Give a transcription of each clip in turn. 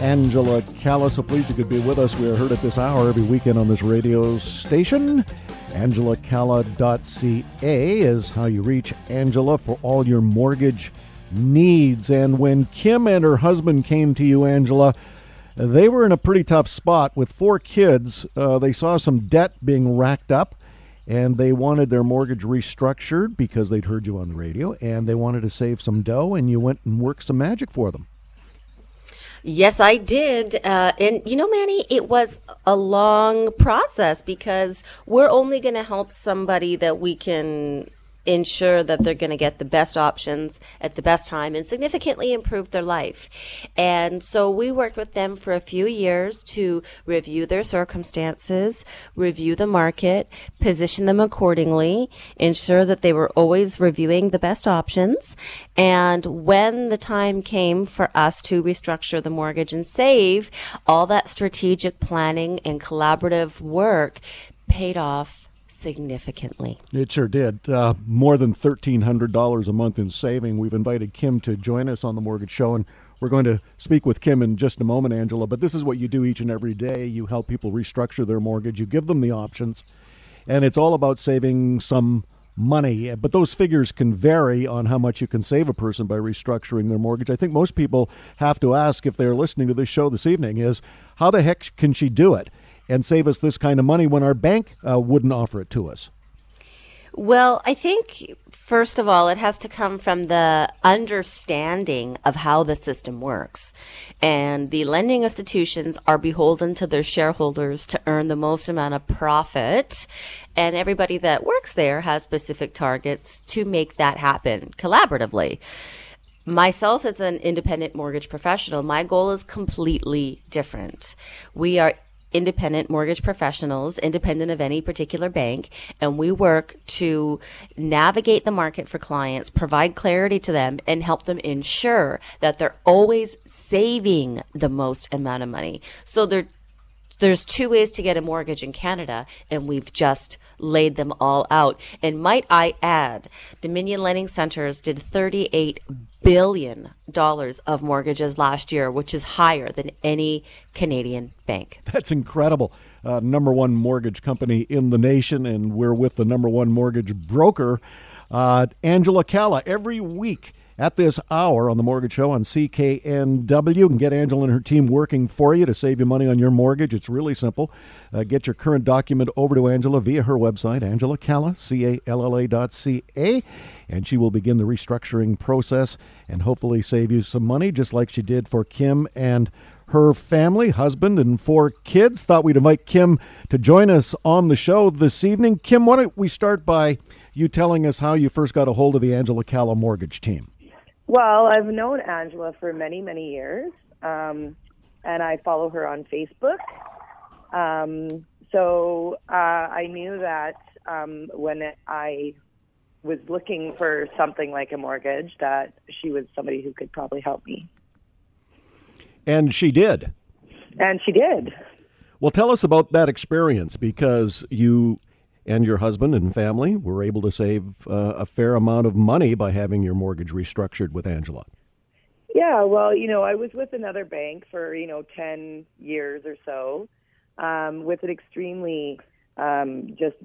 Angela Calla. So pleased you could be with us. We are heard at this hour every weekend on this radio station. AngelaCalla.ca is how you reach Angela for all your mortgage needs. And when Kim and her husband came to you, Angela, they were in a pretty tough spot with four kids. Uh, they saw some debt being racked up and they wanted their mortgage restructured because they'd heard you on the radio and they wanted to save some dough and you went and worked some magic for them. Yes, I did. Uh, and you know, Manny, it was a long process because we're only going to help somebody that we can ensure that they're going to get the best options at the best time and significantly improve their life. And so we worked with them for a few years to review their circumstances, review the market, position them accordingly, ensure that they were always reviewing the best options. And when the time came for us to restructure the mortgage and save, all that strategic planning and collaborative work paid off significantly. It sure did. Uh, more than $1,300 a month in saving. We've invited Kim to join us on the Mortgage Show, and we're going to speak with Kim in just a moment, Angela. But this is what you do each and every day. You help people restructure their mortgage, you give them the options, and it's all about saving some money. But those figures can vary on how much you can save a person by restructuring their mortgage. I think most people have to ask if they're listening to this show this evening is how the heck can she do it? And save us this kind of money when our bank uh, wouldn't offer it to us? Well, I think first of all, it has to come from the understanding of how the system works. And the lending institutions are beholden to their shareholders to earn the most amount of profit. And everybody that works there has specific targets to make that happen collaboratively myself as an independent mortgage professional, my goal is completely different. We are independent mortgage professionals, independent of any particular bank, and we work to navigate the market for clients, provide clarity to them, and help them ensure that they're always saving the most amount of money. So there, there's two ways to get a mortgage in Canada, and we've just laid them all out. And might I add, Dominion Lending Centers did 38 billion dollars of mortgages last year, which is higher than any Canadian bank. That's incredible. Uh, number one mortgage company in the nation, and we're with the number one mortgage broker, uh, Angela Calla. Every week, at this hour on the Mortgage Show on CKNW. You can get Angela and her team working for you to save you money on your mortgage. It's really simple. Uh, get your current document over to Angela via her website, Angela Calla, C-A-L-L-A dot C-A, and she will begin the restructuring process and hopefully save you some money, just like she did for Kim and her family, husband, and four kids. Thought we'd invite Kim to join us on the show this evening. Kim, why don't we start by you telling us how you first got a hold of the Angela Calla mortgage team? Well, I've known Angela for many, many years, um, and I follow her on Facebook. Um, so uh, I knew that um, when I was looking for something like a mortgage, that she was somebody who could probably help me. And she did. And she did. Well, tell us about that experience because you and your husband and family were able to save uh, a fair amount of money by having your mortgage restructured with Angela. Yeah, well, you know, I was with another bank for, you know, 10 years or so um, with an extremely um, just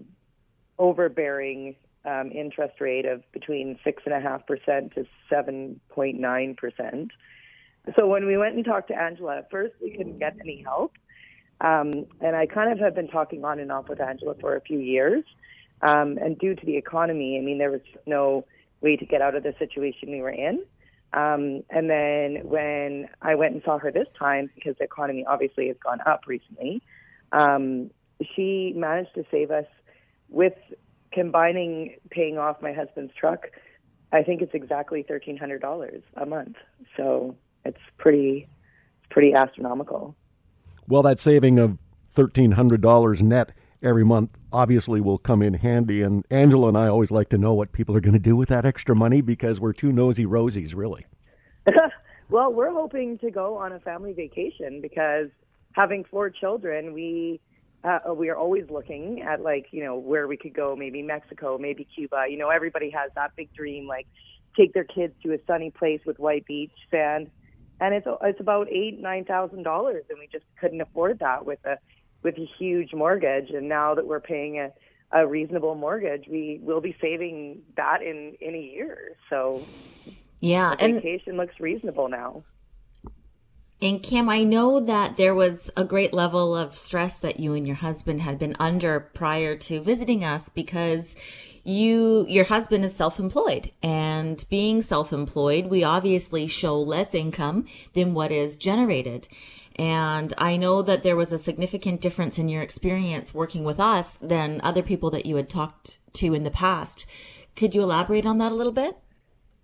overbearing um, interest rate of between 6.5% to 7.9%. So when we went and talked to Angela, at first we couldn't get any help. Um, and I kind of have been talking on and off with Angela for a few years. Um, and due to the economy, I mean, there was no way to get out of the situation we were in. Um, and then when I went and saw her this time, because the economy obviously has gone up recently, um, she managed to save us with combining paying off my husband's truck. I think it's exactly thirteen hundred dollars a month. So it's pretty, pretty astronomical. Well, that saving of $1,300 net every month obviously will come in handy. And Angela and I always like to know what people are going to do with that extra money because we're two nosy rosies, really. well, we're hoping to go on a family vacation because having four children, we uh, we are always looking at like you know where we could go, maybe Mexico, maybe Cuba. You know, everybody has that big dream, like take their kids to a sunny place with white beach sand, and it's it's about eight nine thousand dollars, and we just couldn't afford that with a with a huge mortgage. And now that we're paying a a reasonable mortgage, we will be saving that in in a year. So yeah, And the vacation looks reasonable now. And Kim, I know that there was a great level of stress that you and your husband had been under prior to visiting us because you your husband is self-employed and being self-employed we obviously show less income than what is generated and I know that there was a significant difference in your experience working with us than other people that you had talked to in the past. Could you elaborate on that a little bit?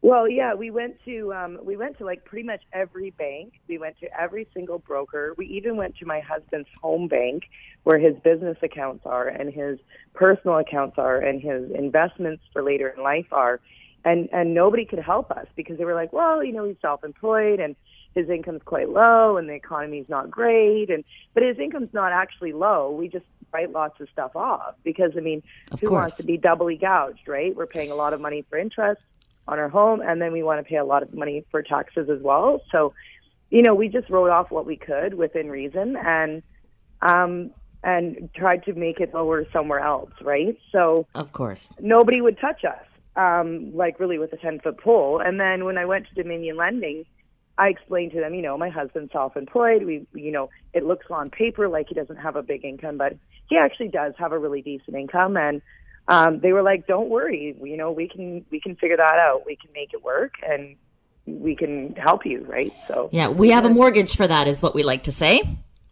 Well, yeah, we went to um, we went to like pretty much every bank. We went to every single broker. We even went to my husband's home bank, where his business accounts are and his personal accounts are and his investments for later in life are, and and nobody could help us because they were like, well, you know, he's self-employed and his income's quite low and the economy's not great and but his income's not actually low we just write lots of stuff off because i mean of who course. wants to be doubly gouged right we're paying a lot of money for interest on our home and then we want to pay a lot of money for taxes as well so you know we just wrote off what we could within reason and um and tried to make it lower somewhere else right so of course nobody would touch us um like really with a 10 foot pole and then when i went to dominion lending I explained to them, you know, my husband's self-employed. We, you know, it looks on paper like he doesn't have a big income, but he actually does have a really decent income. And um, they were like, "Don't worry, you know, we can we can figure that out. We can make it work, and we can help you, right?" So yeah, we have a mortgage for that, is what we like to say.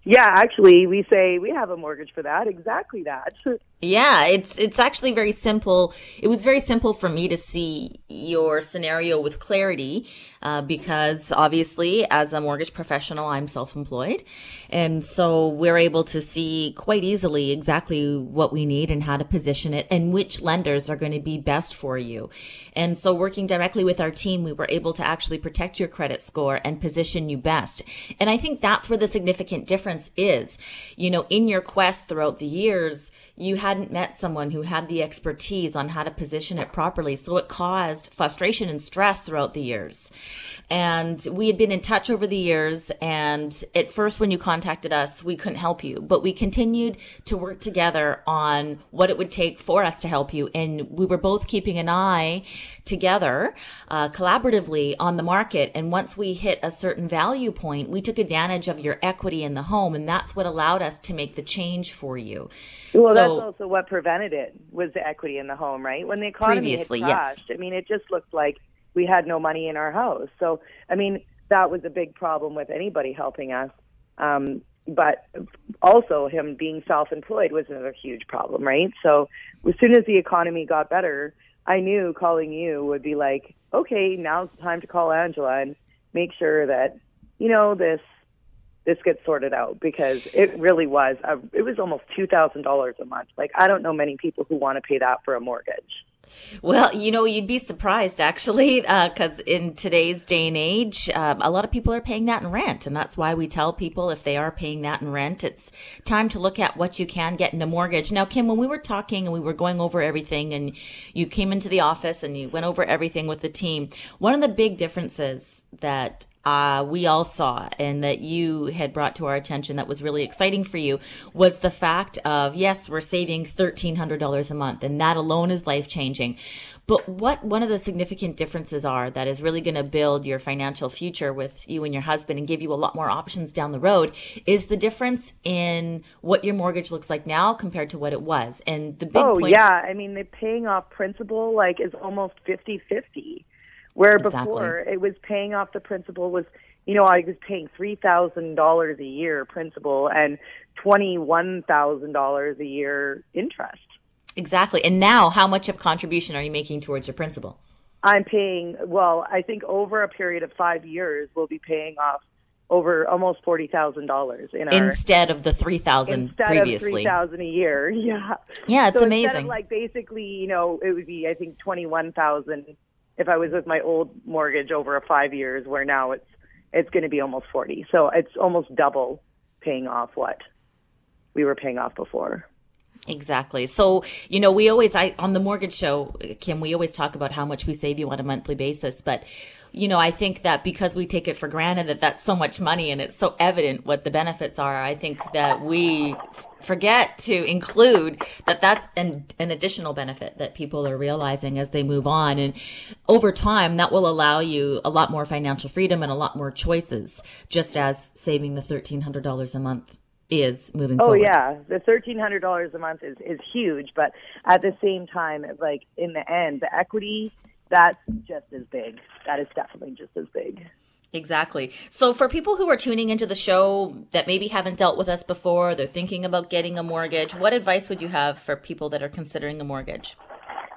Yeah, actually, we say we have a mortgage for that. Exactly that. Yeah, it's it's actually very simple. It was very simple for me to see your scenario with clarity uh, because obviously, as a mortgage professional, I'm self-employed, and so we're able to see quite easily exactly what we need and how to position it and which lenders are going to be best for you. And so, working directly with our team, we were able to actually protect your credit score and position you best. And I think that's where the significant difference is. You know, in your quest throughout the years you hadn't met someone who had the expertise on how to position it properly. So it caused frustration and stress throughout the years. And we had been in touch over the years. And at first, when you contacted us, we couldn't help you, but we continued to work together on what it would take for us to help you. And we were both keeping an eye together, uh, collaboratively on the market. And once we hit a certain value point, we took advantage of your equity in the home. And that's what allowed us to make the change for you. Well, so, that's also what prevented it was the equity in the home, right? When the economy had crashed, yes. I mean, it just looked like we had no money in our house. So, I mean, that was a big problem with anybody helping us. Um, but also him being self-employed was another huge problem, right? So as soon as the economy got better, I knew calling you would be like, okay, now's the time to call Angela and make sure that, you know, this this gets sorted out because it really was a, it was almost two thousand dollars a month. Like I don't know many people who want to pay that for a mortgage. Well, you know, you'd be surprised actually, because uh, in today's day and age, um, a lot of people are paying that in rent. And that's why we tell people if they are paying that in rent, it's time to look at what you can get in a mortgage. Now, Kim, when we were talking and we were going over everything, and you came into the office and you went over everything with the team, one of the big differences that uh, we all saw and that you had brought to our attention that was really exciting for you was the fact of yes, we're saving $1,300 a month, and that alone is life changing. But what one of the significant differences are that is really going to build your financial future with you and your husband and give you a lot more options down the road is the difference in what your mortgage looks like now compared to what it was. And the big Oh, point- yeah. I mean, the paying off principal like is almost 50-50. Where Exactly. before it was paying off the principal was, you know, I was paying three thousand dollars a year principal and twenty one thousand dollars a year interest. Exactly. And now, how much of contribution are you making towards your principal? I'm paying well, I think over a period of five years we'll be paying off over almost forty thousand dollars in our instead of the three thousand previously. of three thousand a year. Yeah. Yeah, it's so amazing. Like basically, you know, it would be I think twenty one thousand if I was with my old mortgage over a five years, where now it's it's going to be almost forty. So it's almost double paying off what we were paying off before. Exactly. So, you know, we always, I, on the mortgage show, Kim, we always talk about how much we save you on a monthly basis. But, you know, I think that because we take it for granted that that's so much money and it's so evident what the benefits are, I think that we forget to include that that's an, an additional benefit that people are realizing as they move on. And over time, that will allow you a lot more financial freedom and a lot more choices, just as saving the $1,300 a month is moving forward. oh forward. yeah the thirteen hundred dollars a month is is huge but at the same time like in the end the equity that's just as big that is definitely just as big Exactly. So, for people who are tuning into the show that maybe haven't dealt with us before, they're thinking about getting a mortgage, what advice would you have for people that are considering a mortgage?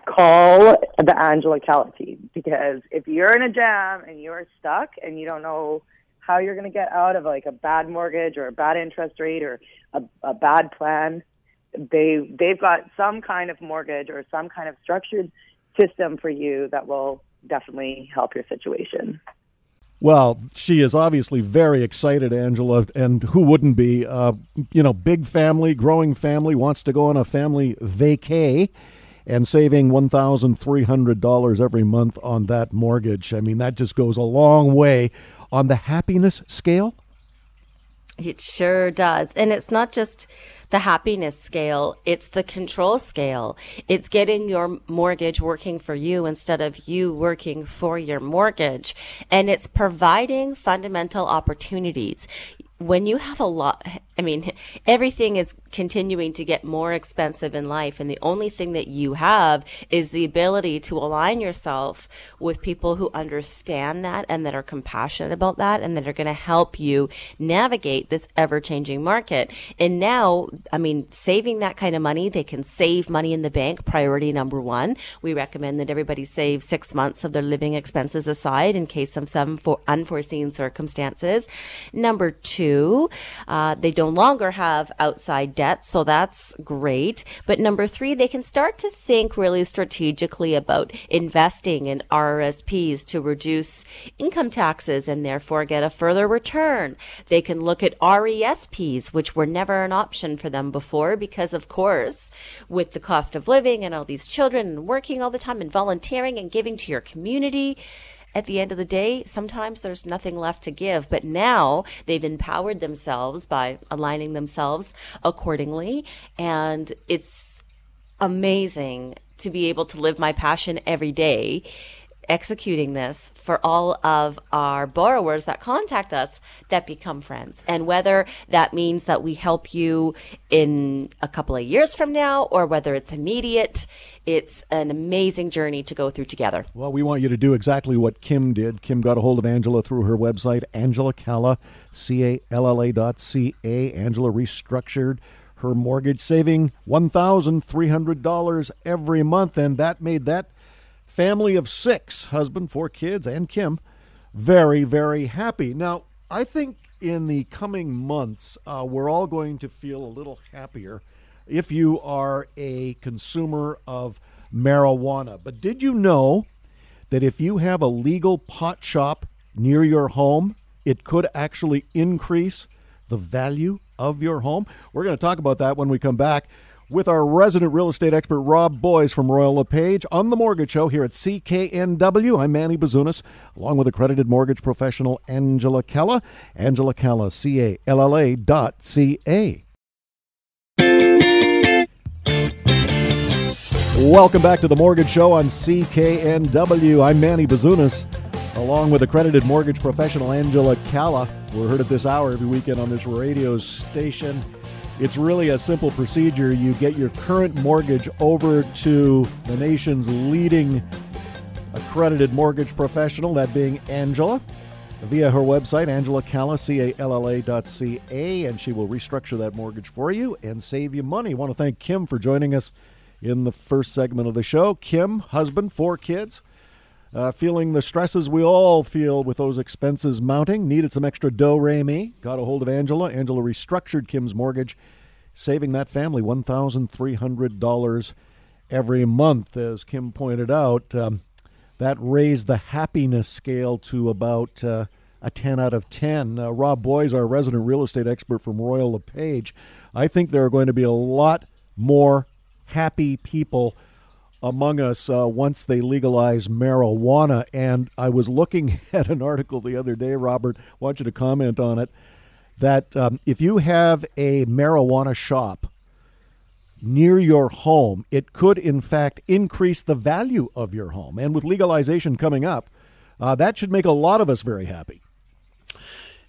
Call the Angela team because if you're in a jam and you're stuck and you don't know how you're going to get out of like a bad mortgage or a bad interest rate or a, a bad plan. They they've got some kind of mortgage or some kind of structured system for you that will definitely help your situation. Well, she is obviously very excited, Angela, and who wouldn't be? Uh, you know, big family, growing family, wants to go on a family vacay and saving $1,300 every month on that mortgage. I mean, that just goes a long way on the happiness scale? It sure does. And it's not just the happiness scale, it's the control scale. It's getting your mortgage working for you instead of you working for your mortgage. And it's providing fundamental opportunities. When you have a lot, I mean, everything is continuing to get more expensive in life. And the only thing that you have is the ability to align yourself with people who understand that and that are compassionate about that and that are going to help you navigate this ever changing market. And now, I mean, saving that kind of money, they can save money in the bank. Priority number one. We recommend that everybody save six months of their living expenses aside in case of some unforeseen circumstances. Number two, uh, they don't longer have outside debt, so that's great. But number three, they can start to think really strategically about investing in RRSPs to reduce income taxes and therefore get a further return. They can look at RESPs, which were never an option for them before because, of course, with the cost of living and all these children and working all the time and volunteering and giving to your community, at the end of the day, sometimes there's nothing left to give. But now they've empowered themselves by aligning themselves accordingly. And it's amazing to be able to live my passion every day executing this for all of our borrowers that contact us that become friends. And whether that means that we help you in a couple of years from now or whether it's immediate, it's an amazing journey to go through together. Well, we want you to do exactly what Kim did. Kim got a hold of Angela through her website, Angela Calla, C A L L A dot C A. Angela restructured her mortgage, saving $1,300 every month, and that made that family of six husband, four kids, and Kim very, very happy. Now, I think in the coming months, uh, we're all going to feel a little happier if you are a consumer of marijuana. But did you know that if you have a legal pot shop near your home, it could actually increase the value of your home? We're going to talk about that when we come back with our resident real estate expert Rob Boies from Royal LePage on the Mortgage Show here at CKNW. I'm Manny Bazunas, along with accredited mortgage professional Angela Calla. Angela Calla, C A L L A dot C A. Welcome back to the Mortgage Show on CKNW. I'm Manny Bazunas, along with accredited mortgage professional Angela Calla. We're heard at this hour every weekend on this radio station. It's really a simple procedure. You get your current mortgage over to the nation's leading accredited mortgage professional, that being Angela, via her website, Angela Calla, C-A-L-L-A dot C-A, and she will restructure that mortgage for you and save you money. I want to thank Kim for joining us in the first segment of the show. Kim, husband, four kids, Uh, feeling the stresses we all feel with those expenses mounting, needed some extra dough, Remy. Got a hold of Angela. Angela restructured Kim's mortgage, saving that family $1,300 every month. As Kim pointed out, um, that raised the happiness scale to about uh, a 10 out of 10. Uh, Rob Boies, our resident real estate expert from Royal LePage, I think there are going to be a lot more happy people among us uh, once they legalize marijuana. And I was looking at an article the other day, Robert, I want you to comment on it, that um, if you have a marijuana shop near your home, it could in fact increase the value of your home. And with legalization coming up, uh, that should make a lot of us very happy.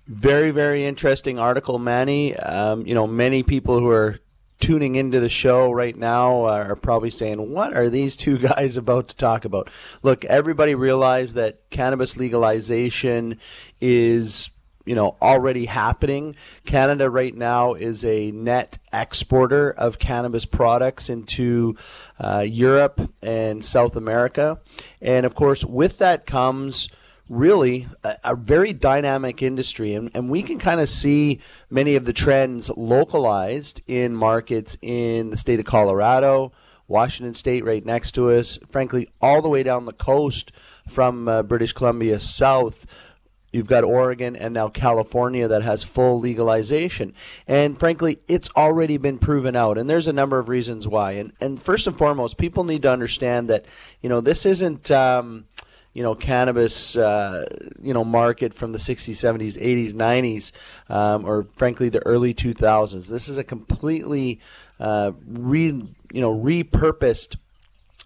Very, very interesting article, Manny. Um, you know, many people who are tuning into the show right now are probably saying, What are these two guys about to talk about? Look, everybody realized that cannabis legalization is you know already happening. Canada right now is a net exporter of cannabis products into uh, Europe and South America, and of course, with that comes really a, a, very dynamic industry, and, and we can kind of see many of the trends localized in markets in the state of Colorado, Washington State, right next to us, frankly, all the way down the coast from uh, British Columbia south. You've got Oregon and now California that has full legalization. And frankly, it's already been proven out. And there's a number of reasons why. And, and first and foremost, people need to understand that, you know, this isn't, um, you know cannabis uh, you know market from the 60s 70s 80s 90s um, or frankly the early 2000s this is a completely uh, re you know repurposed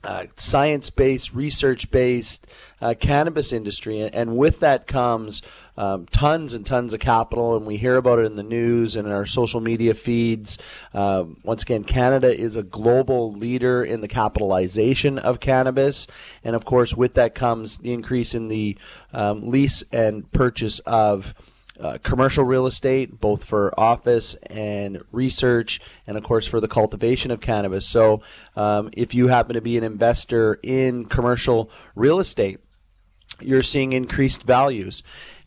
uh, science-based, research-based uh, cannabis industry, and, with that comes um, tons and tons of capital, and we hear about it in the news and in our social media feeds. Uh, once again, Canada is a global leader in the capitalization of cannabis, and of course, with that comes the increase in the um, lease and purchase of uh, commercial real estate, both for office and research, and of course for the cultivation of cannabis. So, um, if you happen to be an investor in commercial real estate, you're seeing increased values.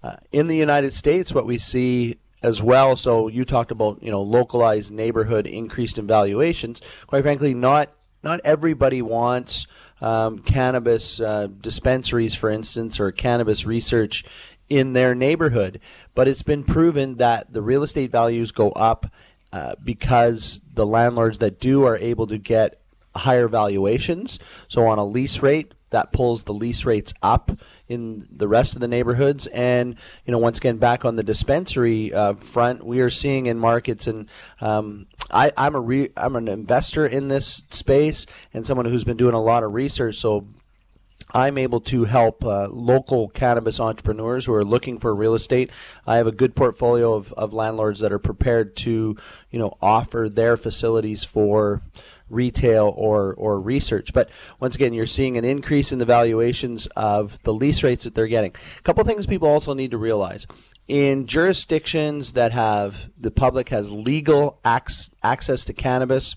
Uh, in the United States, what we see as well. So you talked about you know localized neighborhood increased in valuations. Quite frankly, not not everybody wants um, cannabis uh, dispensaries, for instance, or cannabis research in their neighborhood. But it's been proven that the real estate values go up uh, because the landlords that do are able to get higher valuations. So on a lease rate, that pulls the lease rates up in the rest of the neighborhoods. And you know, once again, back on the dispensary uh, front, we are seeing in markets, and um, I, am a re- I'm an investor in this space and someone who's been doing a lot of research. So I'm able to help uh, local cannabis entrepreneurs who are looking for real estate. I have a good portfolio of, of landlords that are prepared to, you know, offer their facilities for retail or, or research. But once again, you're seeing an increase in the valuations of the lease rates that they're getting. A couple things people also need to realize. In jurisdictions that have the public has legal ac- access to cannabis,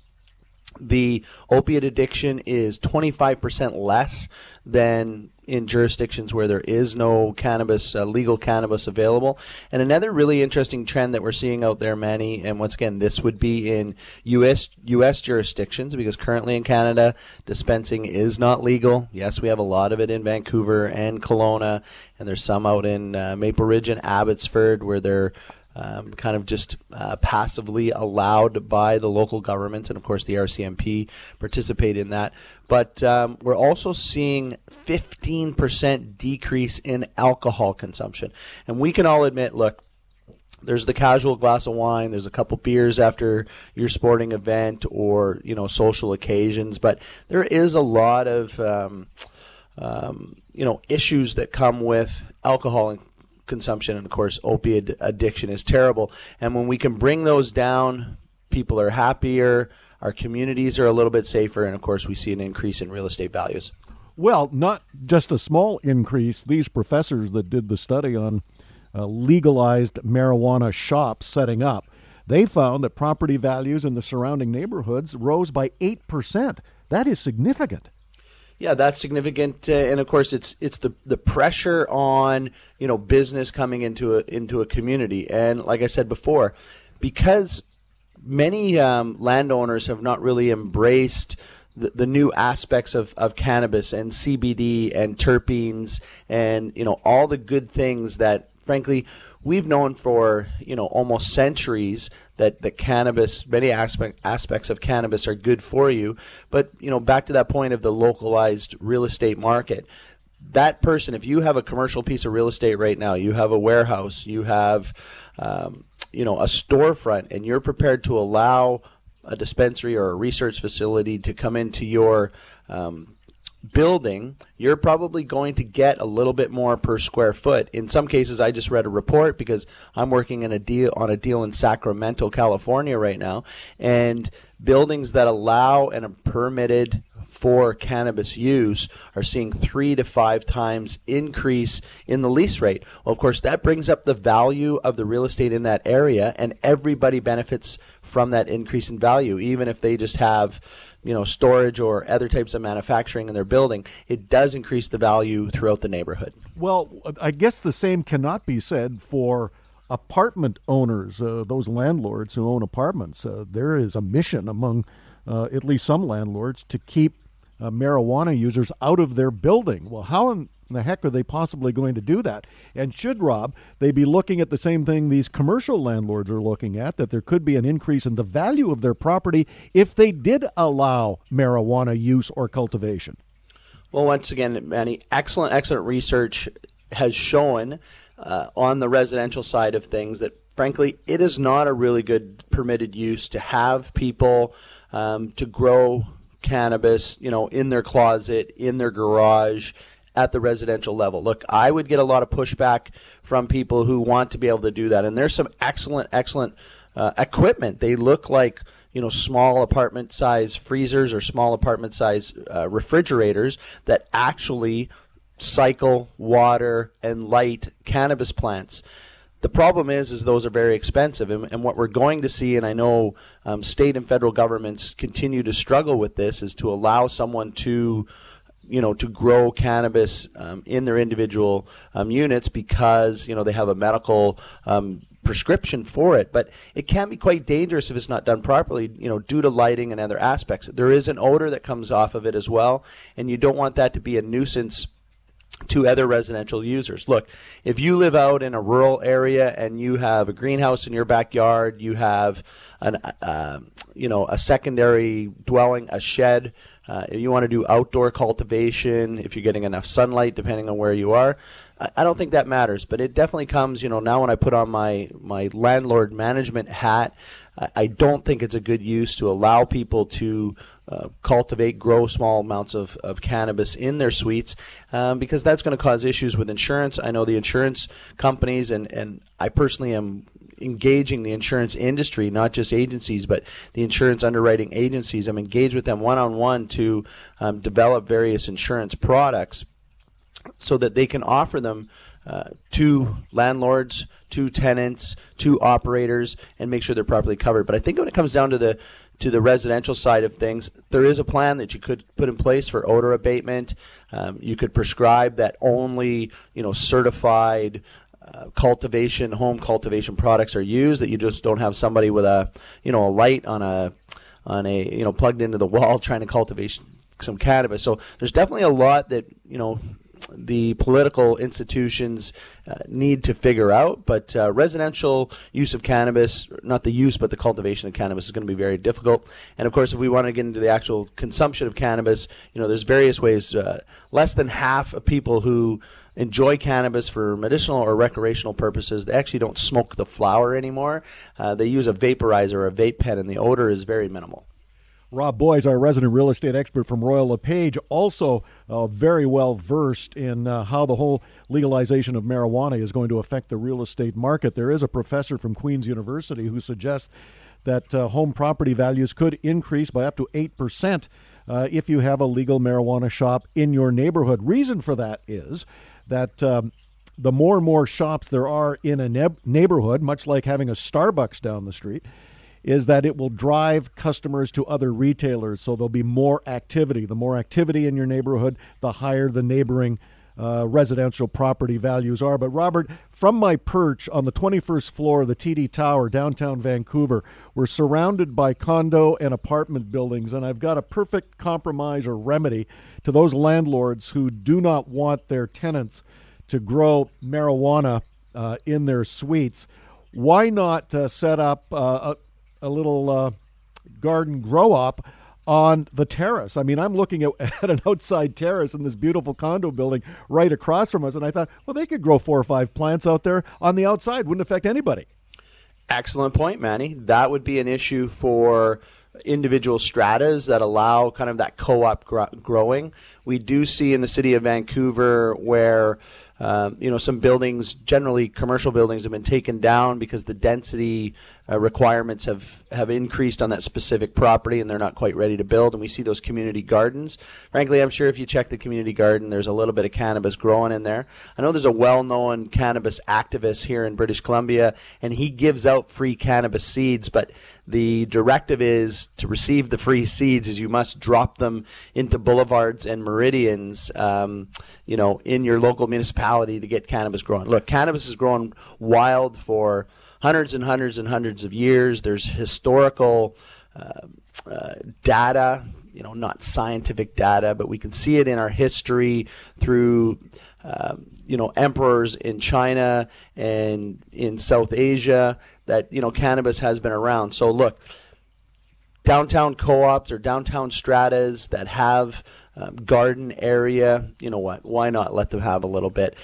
the opiate addiction is 25% less than in jurisdictions where there is no cannabis, uh, legal cannabis available. And another really interesting trend that we're seeing out there, Manny, and once again, this would be in U.S. U.S. jurisdictions because currently in Canada, dispensing is not legal. Yes, we have a lot of it in Vancouver and Kelowna, and there's some out in uh, Maple Ridge and Abbotsford where they're um, kind of just uh, passively allowed by the local governments, and of course the RCMP participate in that. But um, we're also seeing 15% decrease in alcohol consumption, and we can all admit, look. There's the casual glass of wine. There's a couple beers after your sporting event or you know social occasions, but there is a lot of um, um, you know issues that come with alcohol and consumption and of course opiate addiction is terrible. And when we can bring those down people are happier our communities are a little bit safer and of course we see an increase in real estate values. Well not just a small increase. These professors that did the study on uh, legalized marijuana shops setting up they found that property values in the surrounding neighborhoods rose by 8% that is significant Yeah, that's significant, uh, and of course, it's it's the the pressure on you know business coming into a into a community, and like I said before, because many um, landowners have not really embraced the, the new aspects of, of cannabis and CBD and terpenes and you know all the good things that frankly we've known for you know almost centuries that that cannabis many aspect, aspects of cannabis are good for you. But you know back to that point of the localized real estate market that person if you have a commercial piece of real estate right now you have a warehouse you have um, you know a storefront and you're prepared to allow a dispensary or a research facility to come into your um, building, you're probably going to get a little bit more per square foot. In some cases, I just read a report because I'm working in a deal on a deal in Sacramento, California right now, and buildings that allow and are permitted for cannabis use are seeing three to five times increase in the lease rate. Well, of course, that brings up the value of the real estate in that area, and everybody benefits from that increase in value, even if they just have you know storage or other types of manufacturing in their building, it does increase the value throughout the neighborhood. Well, I guess the same cannot be said for apartment owners, uh, those landlords who own apartments. Uh, there is a mission among uh, at least some landlords to keep uh, marijuana users out of their building. Well, how in the heck are they possibly going to do that? And should, Rob, they be looking at the same thing these commercial landlords are looking at, that there could be an increase in the value of their property if they did allow marijuana use or cultivation? Well, once again, Manny, excellent, excellent research has shown uh, on the residential side of things that, frankly, it is not a really good permitted use to have people um, to grow cannabis, you know, in their closet, in their garage, at the residential level. Look, I would get a lot of pushback from people who want to be able to do that, and there's some excellent, excellent uh, equipment. They look like you know small apartment size freezers or small apartment size uh, refrigerators that actually cycle water and light cannabis plants. The problem is, is those are very expensive, and, and what we're going to see, and I know um, state and federal governments continue to struggle with this, is to allow someone to, you know, to grow cannabis um, in their individual um, units because you know they have a medical um, prescription for it, but it can be quite dangerous if it's not done properly, you know, due to lighting and other aspects. There is an odor that comes off of it as well, and you don't want that to be a nuisance to other residential users. Look, if you live out in a rural area and you have a greenhouse in your backyard, you have an uh, you know a secondary dwelling, a shed. Uh, if you want to do outdoor cultivation, if you're getting enough sunlight, depending on where you are, I don't think that matters. But it definitely comes, you know, now when I put on my my landlord management hat, I don't think it's a good use to allow people to uh, cultivate, grow small amounts of, of cannabis in their suites um, because that's going to cause issues with insurance. I know the insurance companies, and, and I personally am engaging the insurance industry, not just agencies, but the insurance underwriting agencies. I'm engaged with them one on one to um, develop various insurance products so that they can offer them uh, to landlords, to tenants, to operators, and make sure they're properly covered. But I think when it comes down to the to the residential side of things, there is a plan that you could put in place for odor abatement. Um, you could prescribe that only you know certified uh, cultivation, home cultivation products are used. That you just don't have somebody with a you know a light on a on a you know plugged into the wall trying to cultivate some cannabis. So there's definitely a lot that you know the political institutions uh, need to figure out. But uh, residential use of cannabis, not the use, but the cultivation of cannabis, is going to be very difficult. And of course, if we want to get into the actual consumption of cannabis, you know, there's various ways. Uh, less than half of people who enjoy cannabis for medicinal or recreational purposes. They actually don't smoke the flower anymore. Uh, they use a vaporizer or a vape pen, and the odor is very minimal. Rob Boies, our resident real estate expert from Royal LePage, also uh, very well versed in uh, how the whole legalization of marijuana is going to affect the real estate market. There is a professor from Queen's University who suggests that uh, home property values could increase by up to 8% uh, if you have a legal marijuana shop in your neighborhood. Reason for that is that. Um, the more and more shops there are in a ne- neighborhood, much like having a Starbucks down the street, is that it will drive customers to other retailers. So there'll be more activity. The more activity in your neighborhood, the higher the neighboring uh, residential property values are. But, Robert, from my perch on the 21st floor of the TD Tower, downtown Vancouver, we're surrounded by condo and apartment buildings, and I've got a perfect compromise or remedy to those landlords who do not want their tenants to grow marijuana uh, in their suites. Why not uh, set up uh, a, little uh, garden grow up? on the terrace. I mean, I'm looking at, at, an outside terrace in this beautiful condo building right across from us, and I thought, well, they could grow four or five plants out there on the outside. Wouldn't affect anybody. Excellent point, Manny. That would be an issue for individual stratas that allow kind of that co-op growing. We do see in the city of Vancouver where um, you know, some buildings, generally commercial buildings, have been taken down because the density uh, requirements have, have increased on that specific property and they're not quite ready to build. And we see those community gardens. Frankly, I'm sure if you check the community garden, there's a little bit of cannabis growing in there. I know there's a well known cannabis activist here in British Columbia, and he gives out free cannabis seeds, but the directive is to receive the free seeds is you must drop them into boulevards and meridians, um, you know, in your local municipality to get cannabis growing. Look, cannabis is grown wild for hundreds and hundreds and hundreds of years. There's historical uh, uh, data, you know, not scientific data, but we can see it in our history through. Um, you know, emperors in China and in South Asia that you know cannabis has been around. So look, downtown co-ops or downtown stratas that have um, garden area, you know what? Why not let them have a little bit?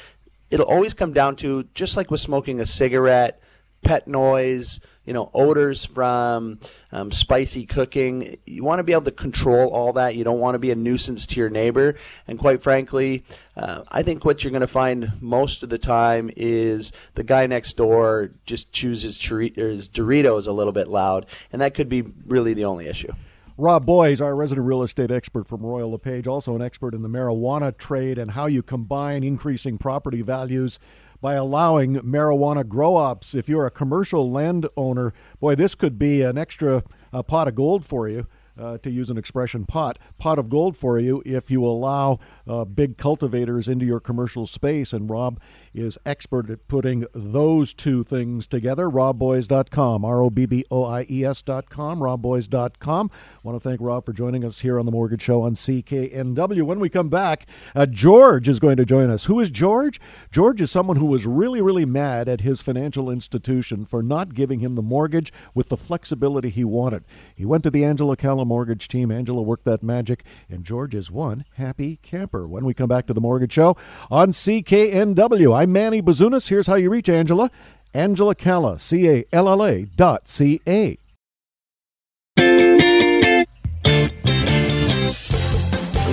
It'll always come down to just like with smoking a cigarette, pet noise, you know, odors from um, spicy cooking. You want to be able to control all that. You don't want to be a nuisance to your neighbor. And quite frankly, uh, I think what you're going to find most of the time is the guy next door just chooses his, Doritos a little bit loud, and that could be really the only issue. Rob Boies, our resident real estate expert from Royal LePage, also an expert in the marijuana trade and how you combine increasing property values by allowing marijuana grow ops. If you're a commercial landowner, boy, this could be an extra uh, pot of gold for you uh, to use an expression, pot, pot of gold for you if you allow uh, big cultivators into your commercial space. And Rob is expert at putting those two things together. RobBoies.com, R O B B O I E S.com, RobBoies.com. I want to thank Rob for joining us here on The Mortgage Show on CKNW. When we come back, uh, George is going to join us. Who is George? George is someone who was really, really mad at his financial institution for not giving him the mortgage with the flexibility he wanted. He went to the Angela Calla mortgage team. Angela worked that magic, and George is one happy camper. When we come back to the Mortgage Show on CKNW, I'm Manny Bazunas. Here's how you reach Angela. Angela Calla, C A L L A dot C A.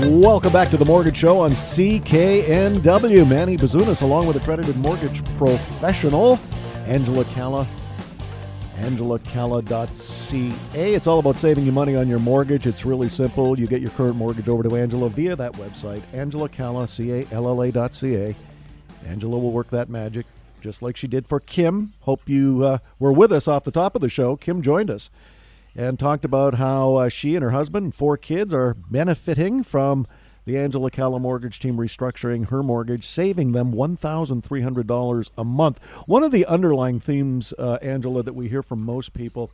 Welcome back to the Mortgage Show on CKNW. Manny Bazunas, along with accredited mortgage professional Angela Calla angelacalla.ca. It's all about saving you money on your mortgage. It's really simple. You get your current mortgage over to Angela via that website, angelacalla.ca. Angela will work that magic just like she did for Kim. Hope you uh, were with us off the top of the show. Kim joined us and talked about how uh, she and her husband and four kids are benefiting from – the Angela Calla mortgage team restructuring her mortgage, saving them $1,300 a month. One of the underlying themes, uh, Angela, that we hear from most people,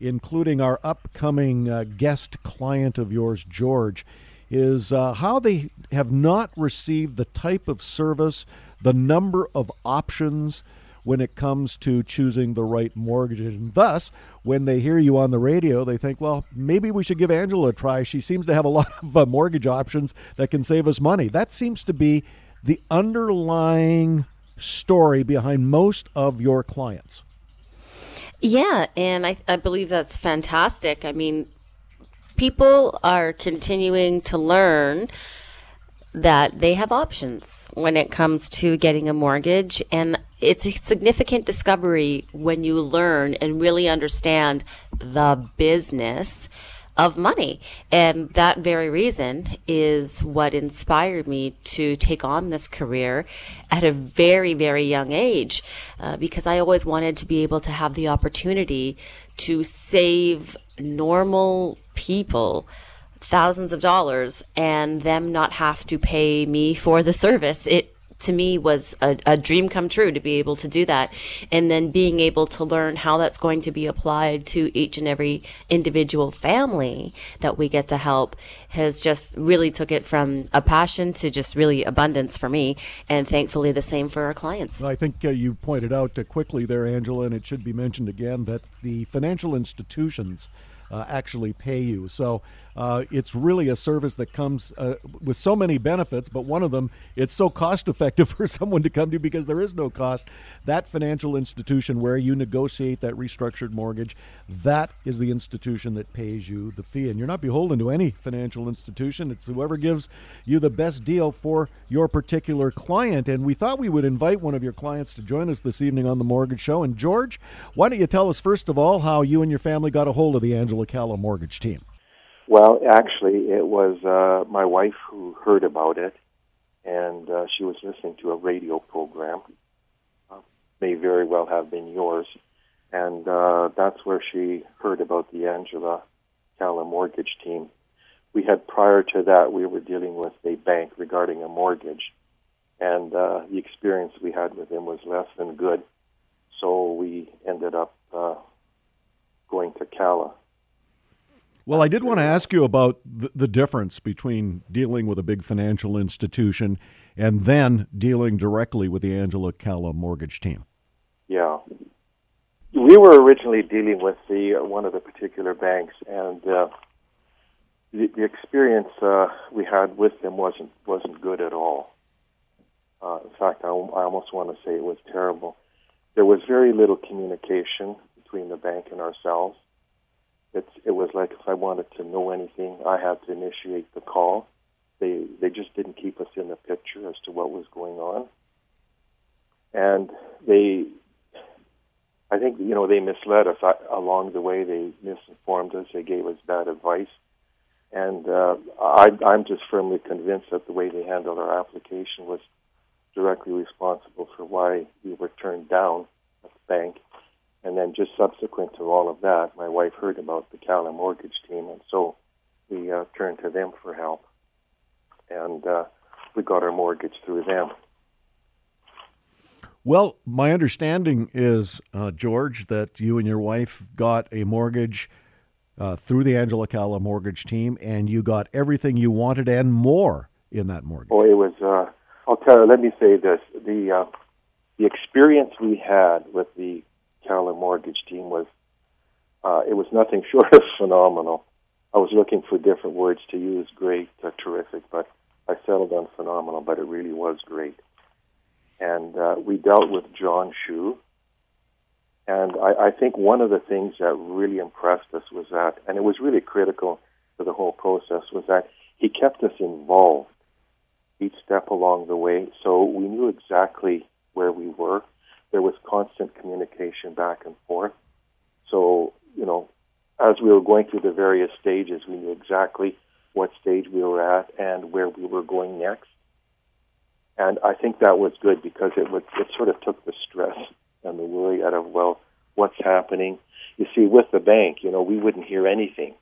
including our upcoming uh, guest client of yours, George, is uh, how they have not received the type of service, the number of options, when it comes to choosing the right mortgages. And thus, when they hear you on the radio, they think, well, maybe we should give Angela a try. She seems to have a lot of uh, mortgage options that can save us money. That seems to be the underlying story behind most of your clients. Yeah, and I, I believe that's fantastic. I mean, people are continuing to learn that they have options when it comes to getting a mortgage. And it's a significant discovery when you learn and really understand the business of money. And that very reason is what inspired me to take on this career at a very, very young age, uh, because I always wanted to be able to have the opportunity to save normal people thousands of dollars and them not have to pay me for the service. It to me was a, a, dream come true to be able to do that. And then being able to learn how that's going to be applied to each and every individual family that we get to help has just really took it from a passion to just really abundance for me. And thankfully the same for our clients. I think uh, you pointed out uh, quickly there, Angela, and it should be mentioned again that the financial institutions uh, actually pay you. So uh, it's really a service that comes uh, with so many benefits, but one of them, it's so cost effective for someone to come to because there is no cost. That financial institution where you negotiate that restructured mortgage, that is the institution that pays you the fee. And you're not beholden to any financial institution. It's whoever gives you the best deal for your particular client. And we thought we would invite one of your clients to join us this evening on the Mortgage Show. And George, why don't you tell us, first of all, how you and your family got a hold of the Angela Calla mortgage team? Well, actually, it was uh, my wife who heard about it, and uh, she was listening to a radio program. Uh, may very well have been yours, and uh, that's where she heard about the Angela Calla mortgage team. We had prior to that, we were dealing with a bank regarding a mortgage, and uh, the experience we had with them was less than good. So we ended up uh, going to Calla well, I did want to ask you about the, the, difference between dealing with a big financial institution and then dealing directly with the Angela Calla mortgage team. Yeah. We were originally dealing with the uh, one of the particular banks, and uh, the, the, experience uh, we had with them wasn't wasn't good at all. Uh, in fact, I, I almost want to say it was terrible. There was very little communication between the bank and ourselves it's it was like if I wanted to know anything, I had to initiate the call. They they just didn't keep us in the picture as to what was going on, and they, I think you know they misled us I, along the way. They misinformed us. They gave us bad advice, and uh, I, I'm just firmly convinced that the way they handled our application was directly responsible for why we were turned down at the bank and then just subsequent to all of that, my wife heard about the Calla Mortgage Team, and so we uh, turned to them for help. And uh, we got our mortgage through them. Well, my understanding is, uh, George, that you and your wife got a mortgage uh, through the Angela Calla mortgage team, and you got everything you wanted and more in that mortgage. Oh, it was. Uh, I'll tell you. Let me say this: the uh, the experience we had with the Calla Mortgage team was uh, it was nothing short of phenomenal. I was looking for different words to use, great, uh, terrific, but I settled on phenomenal. But it really was great. And uh, we dealt with John Shu, and I, I think one of the things that really impressed us was that, and it was really critical for the whole process, was that he kept us involved each step along the way, so we knew exactly where we were there was constant communication back and forth. So, you know, as we were going through the various stages, we knew exactly what stage we were at and where we were going next. And I think that was good because it would it sort of took the stress and the worry out of well, what's happening. You see, with the bank, you know, we wouldn't hear anything.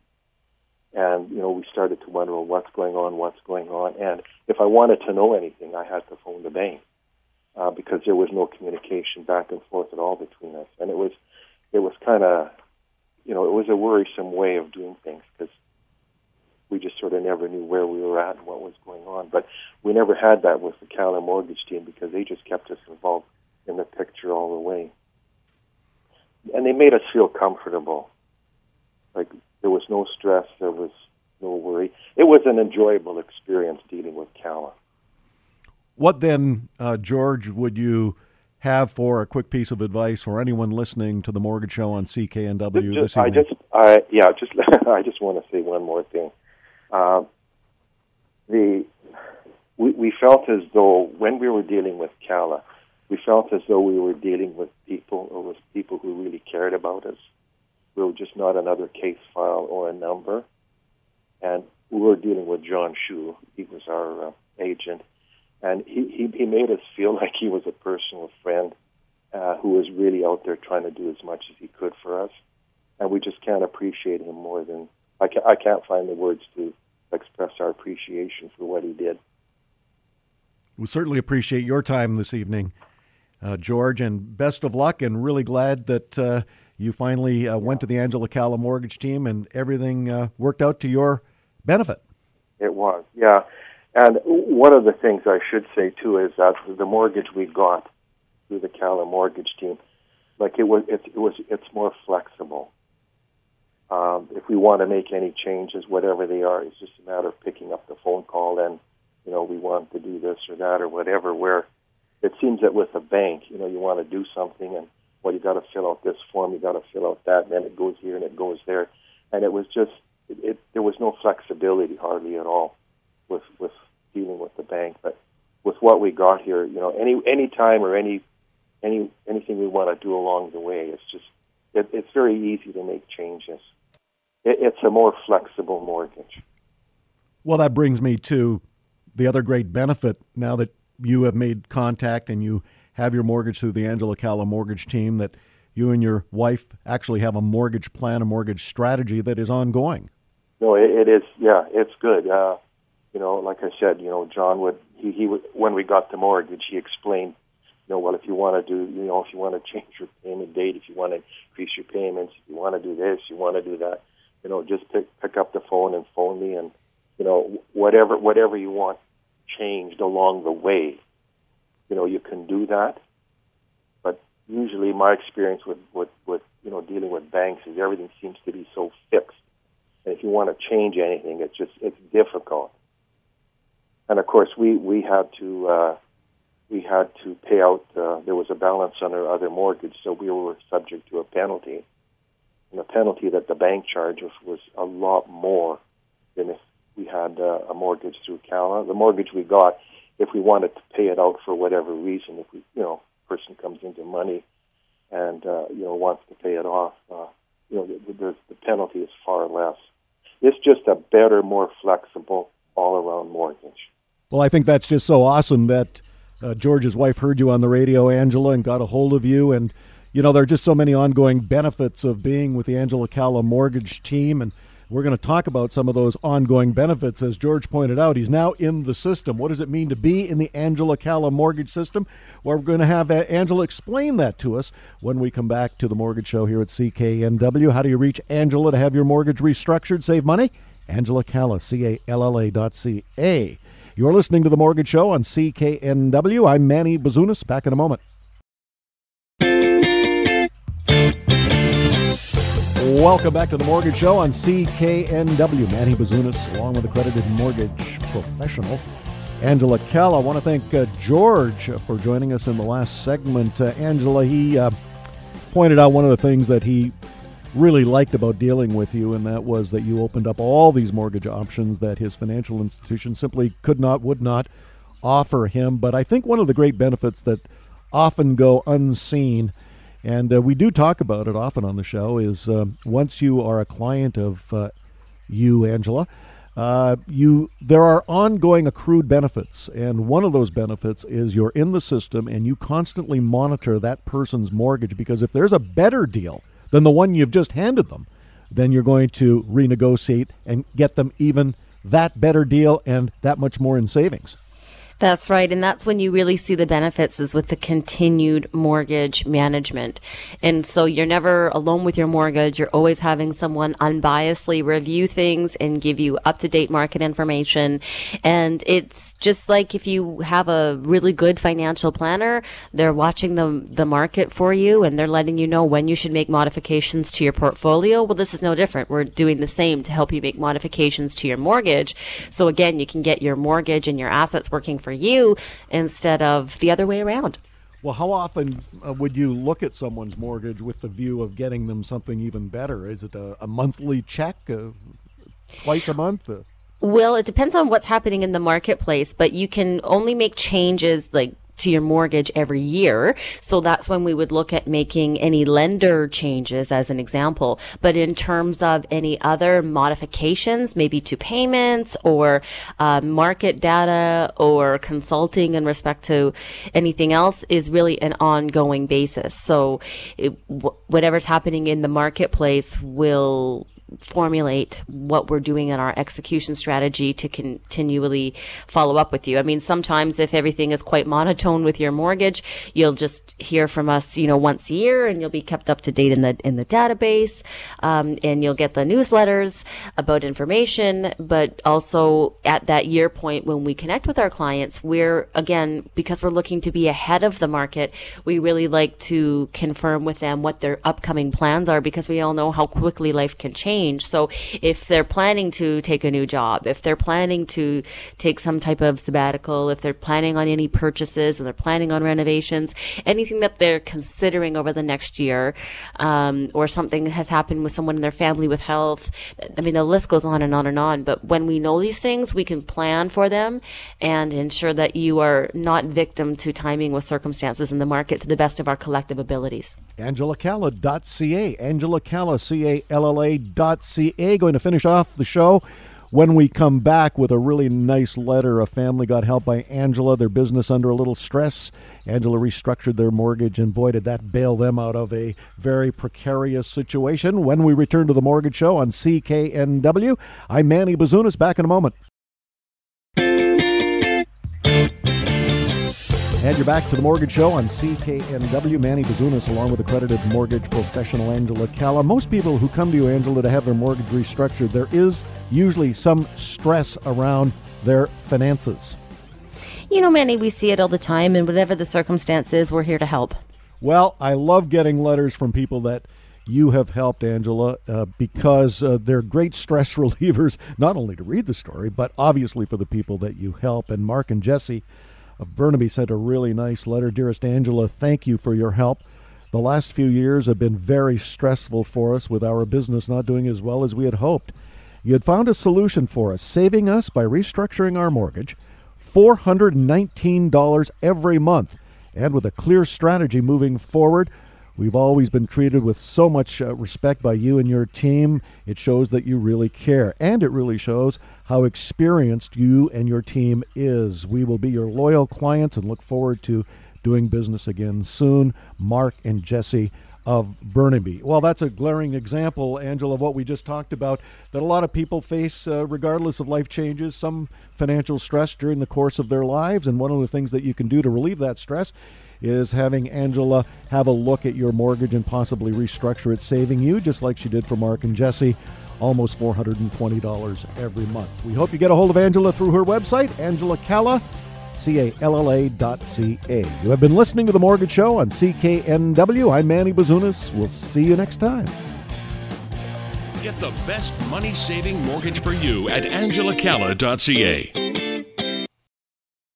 And, you know, we started to wonder, well, what's going on, what's going on. And if I wanted to know anything, I had to phone the bank uh, because there was no communication back and forth at all between us, and it was it was kind of you know it was a worrisome way of doing things because we just sort of never knew where we were at and what was going on. But we never had that with the Calla Mortgage team because they just kept us involved in the picture all the way, and they made us feel comfortable. Like there was no stress, there was no worry. It was an enjoyable experience dealing with Calla. What then, uh, George, would you have for a quick piece of advice for anyone listening to the Mortgage Show on CKNW just, this evening? I just, I, yeah, just I just want to say one more thing. Uh, the we, we felt as though when we were dealing with Calla, we felt as though we were dealing with people or with people who really cared about us. We were just not another case file or a number. And we were dealing with John Shu. He was our uh, agent and he, he, he made us feel like he was a personal friend uh, who was really out there trying to do as much as he could for us. and we just can't appreciate him more than I, ca- I can't find the words to express our appreciation for what he did. We certainly appreciate your time this evening, uh, George, and best of luck. And really glad that uh, you finally uh, went to the Angela Calla mortgage team and everything uh, worked out to your benefit. It was, yeah. And one of the things I should say too is that the mortgage we got through the Calla mortgage team, like it was, it, it was, it's more flexible. Um, if we want to make any changes, whatever they are, it's just a matter of picking up the phone call and, you know, we want to do this or that or whatever. Where it seems that with a bank, you know, you want to do something and, well, you got to fill out this form, you got to fill out that, and then it goes here and it goes there. And it was just, it, it, there was no flexibility hardly at all with, with dealing with the bank. But with what we got here, you know, any, any time or any, any, anything we want to do along the way, it's just, it, it's very easy to make changes it, it's a more flexible mortgage. Well, that brings me to the other great benefit now that you have made contact and you have your mortgage through the Angela Calla mortgage team that you and your wife actually have a mortgage plan, a mortgage strategy that is ongoing. No, it, it is. Yeah, it's good. Uh, you know, like I said, you know, John would he he would when we got the mortgage, he explained, you know, well, if you want to do, you know, if you want to change your payment date, if you want to increase your payments, if you want to do this, you want to do that, you know, just pick pick up the phone and phone me, and you know, whatever whatever you want changed along the way, you know, you can do that. But usually, my experience with with with you know dealing with banks is everything seems to be so fixed, and if you want to change anything, it's just it's difficult. And of course, we we had to. Uh, we had to pay out. Uh, there was a balance on our other mortgage, so we were subject to a penalty and the penalty that the bank charged was a lot more than if we had uh, a mortgage through Calla. The mortgage we got, if we wanted to pay it out for whatever reason, if we, you know, person comes into money and uh, you know wants to pay it off, uh, you know, the, the, the penalty is far less. It's just a better, more flexible, all-around mortgage. Well, I think that's just so awesome that uh, George's wife heard you on the radio, Angela, and got a hold of you and you know, there are just so many ongoing benefits of being with the Angela Calla mortgage team. And we're going to talk about some of those ongoing benefits. As George pointed out, he's now in the system. What does it mean to be in the Angela Calla mortgage system? Well, we're going to have uh, Angela explain that to us when we come back to the Mortgage Show here at CKNW. How do you reach Angela to have your mortgage restructured, save money? Angela Calla, C A L L A dot C A. You're listening to the Mortgage Show on CKNW. I'm Manny Bazunas. Back in a moment. Welcome back to the Mortgage Show on CKNW. Manny Bazunas, along with accredited mortgage professional Angela Calla. I want to thank uh, George for joining us in the last segment. Uh, Angela, he uh, pointed out one of the things that he really liked about dealing with you, and that was that you opened up all these mortgage options that his financial institution simply could not, would not offer him. But I think one of the great benefits that often go unseen and uh, we do talk about it often on the show. Is uh, once you are a client of uh, you, Angela, uh, you there are ongoing accrued benefits, and one of those benefits is you're in the system and you constantly monitor that person's mortgage because if there's a better deal than the one you've just handed them, then you're going to renegotiate and get them even that better deal and that much more in savings. That's right. And that's when you really see the benefits is with the continued mortgage management. And so you're never alone with your mortgage. You're always having someone unbiasedly review things and give you up to date market information. And it's just like if you have a really good financial planner, they're watching the, the market for you and they're letting you know when you should make modifications to your portfolio. Well, this is no different. We're doing the same to help you make modifications to your mortgage. So again, you can get your mortgage and your assets working for you instead of the other way around. Well, how often uh, would you look at someone's mortgage with the view of getting them something even better? Is it a, a monthly check, uh, twice a month? Uh? Well, it depends on what's happening in the marketplace, but you can only make changes like to your mortgage every year. So that's when we would look at making any lender changes as an example. But in terms of any other modifications, maybe to payments or uh, market data or consulting in respect to anything else is really an ongoing basis. So it, whatever's happening in the marketplace will formulate what we're doing in our execution strategy to continually follow up with you. I mean, sometimes if everything is quite monotone with your mortgage, you'll just hear from us, you know, once a year and you'll be kept up to date in the, in the database. Um, and you'll get the newsletters about information, but also at that year point when we connect with our clients, we're again, because we're looking to be ahead of the market, we really like to confirm with them what their upcoming plans are because we all know how quickly life can change change. So if they're planning to take a new job, if they're planning to take some type of sabbatical, if they're planning on any purchases and they're planning on renovations, anything that they're considering over the next year, um, or something has happened with someone in their family with health. I mean, the list goes on and on and on. But when we know these things, we can plan for them and ensure that you are not victim to timing with circumstances in the market to the best of our collective abilities. AngelaCalla.ca, Angela Calla, C-A-L-L-A ca. Going to finish off the show when we come back with a really nice letter. A family got help by Angela, their business under a little stress. Angela restructured their mortgage, and boy, did that bail them out of a very precarious situation. When we return to the Mortgage Show on CKNW, I'm Manny Bazunas. Back in a moment. And you're back to the Mortgage Show on CKNW. Manny Bazunas, along with accredited mortgage professional Angela Calla. Most people who come to you, Angela, to have their mortgage restructured, there is usually some stress around their finances. You know, Manny, we see it all the time, and whatever the circumstances, we're here to help. Well, I love getting letters from people that you have helped, Angela, uh, because uh, they're great stress relievers, not only to read the story, but obviously for the people that you help. And Mark and Jesse of Burnaby sent a really nice letter. Dearest Angela, thank you for your help. The last few years have been very stressful for us with our business not doing as well as we had hoped. You had found a solution for us, saving us by restructuring our mortgage $419 every month. And with a clear strategy moving forward, We've always been treated with so much uh, respect by you and your team. It shows that you really care, and it really shows how experienced you and your team is. We will be your loyal clients and look forward to doing business again soon. Mark and Jesse of Burnaby. Well, that's a glaring example, Angela, of what we just talked about that a lot of people face, uh, regardless of life changes, some financial stress during the course of their lives. And one of the things that you can do to relieve that stress is having Angela have a look at your mortgage and possibly restructure it, saving you, just like she did for Mark and Jesse, almost $420 every month. We hope you get a hold of Angela through her website, Angela Calla, C-A-L-L-A dot C-A. You have been listening to The Mortgage Show on CKNW. I'm Manny Bazunas. We'll see you next time. Get the best money-saving mortgage for you at angelacalla.ca.